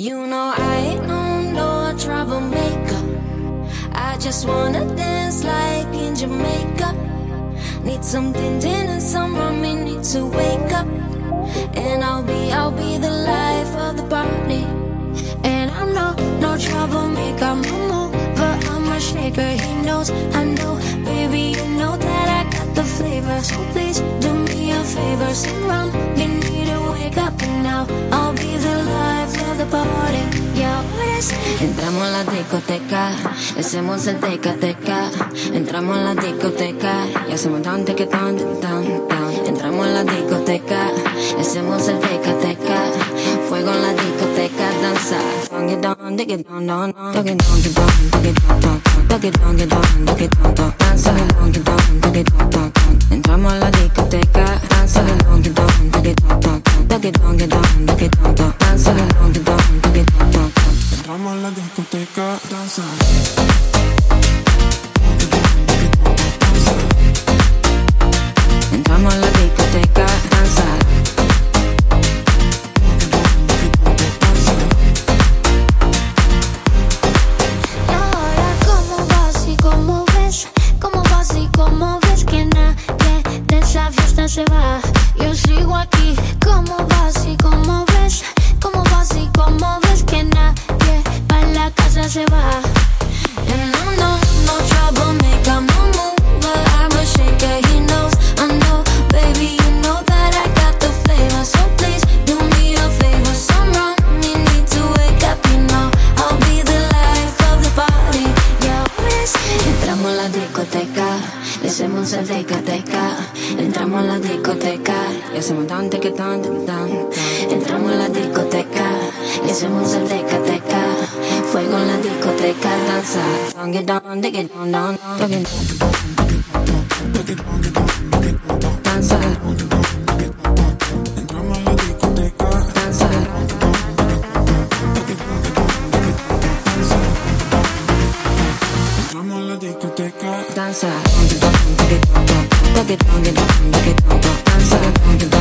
You know I ain't no, no troublemaker. I just wanna dance like in Jamaica. Need some din din and some rum, need to wake up. And I'll be, I'll be the life of the party. And I'm no, no troublemaker, I'm but I'm a shaker. He knows, I know, baby, you know that I got the flavor. So please do me a favor, some rum, me need to wake up. And now Yeah, Entramos a la discoteca, hacemos el teca teca. Entramos a la discoteca y hacemos tan que tan tan tan. Entramos a la discoteca, hacemos el teca teca. Fuego en la discoteca, danza. Entramos a la discoteca, danza, Entramos a la discoteca, danza. Entramos a la discoteca, danza. Y ahora, ¿cómo vas y cómo ves? ¿Cómo vas y cómo ves que nadie de esa fiesta se va? Yo sigo aquí. La discoteca, y hacemos el teca teca. Entramos a la discoteca, y hacemos tan teca tan tan tan. Entramos a la discoteca, y hacemos el teca teca. Fuego en la discoteca, danza. Don't get down, dig it down, danza, danza, danza, danza, danza, danza, danza, danza, danza, danza, danza, danza,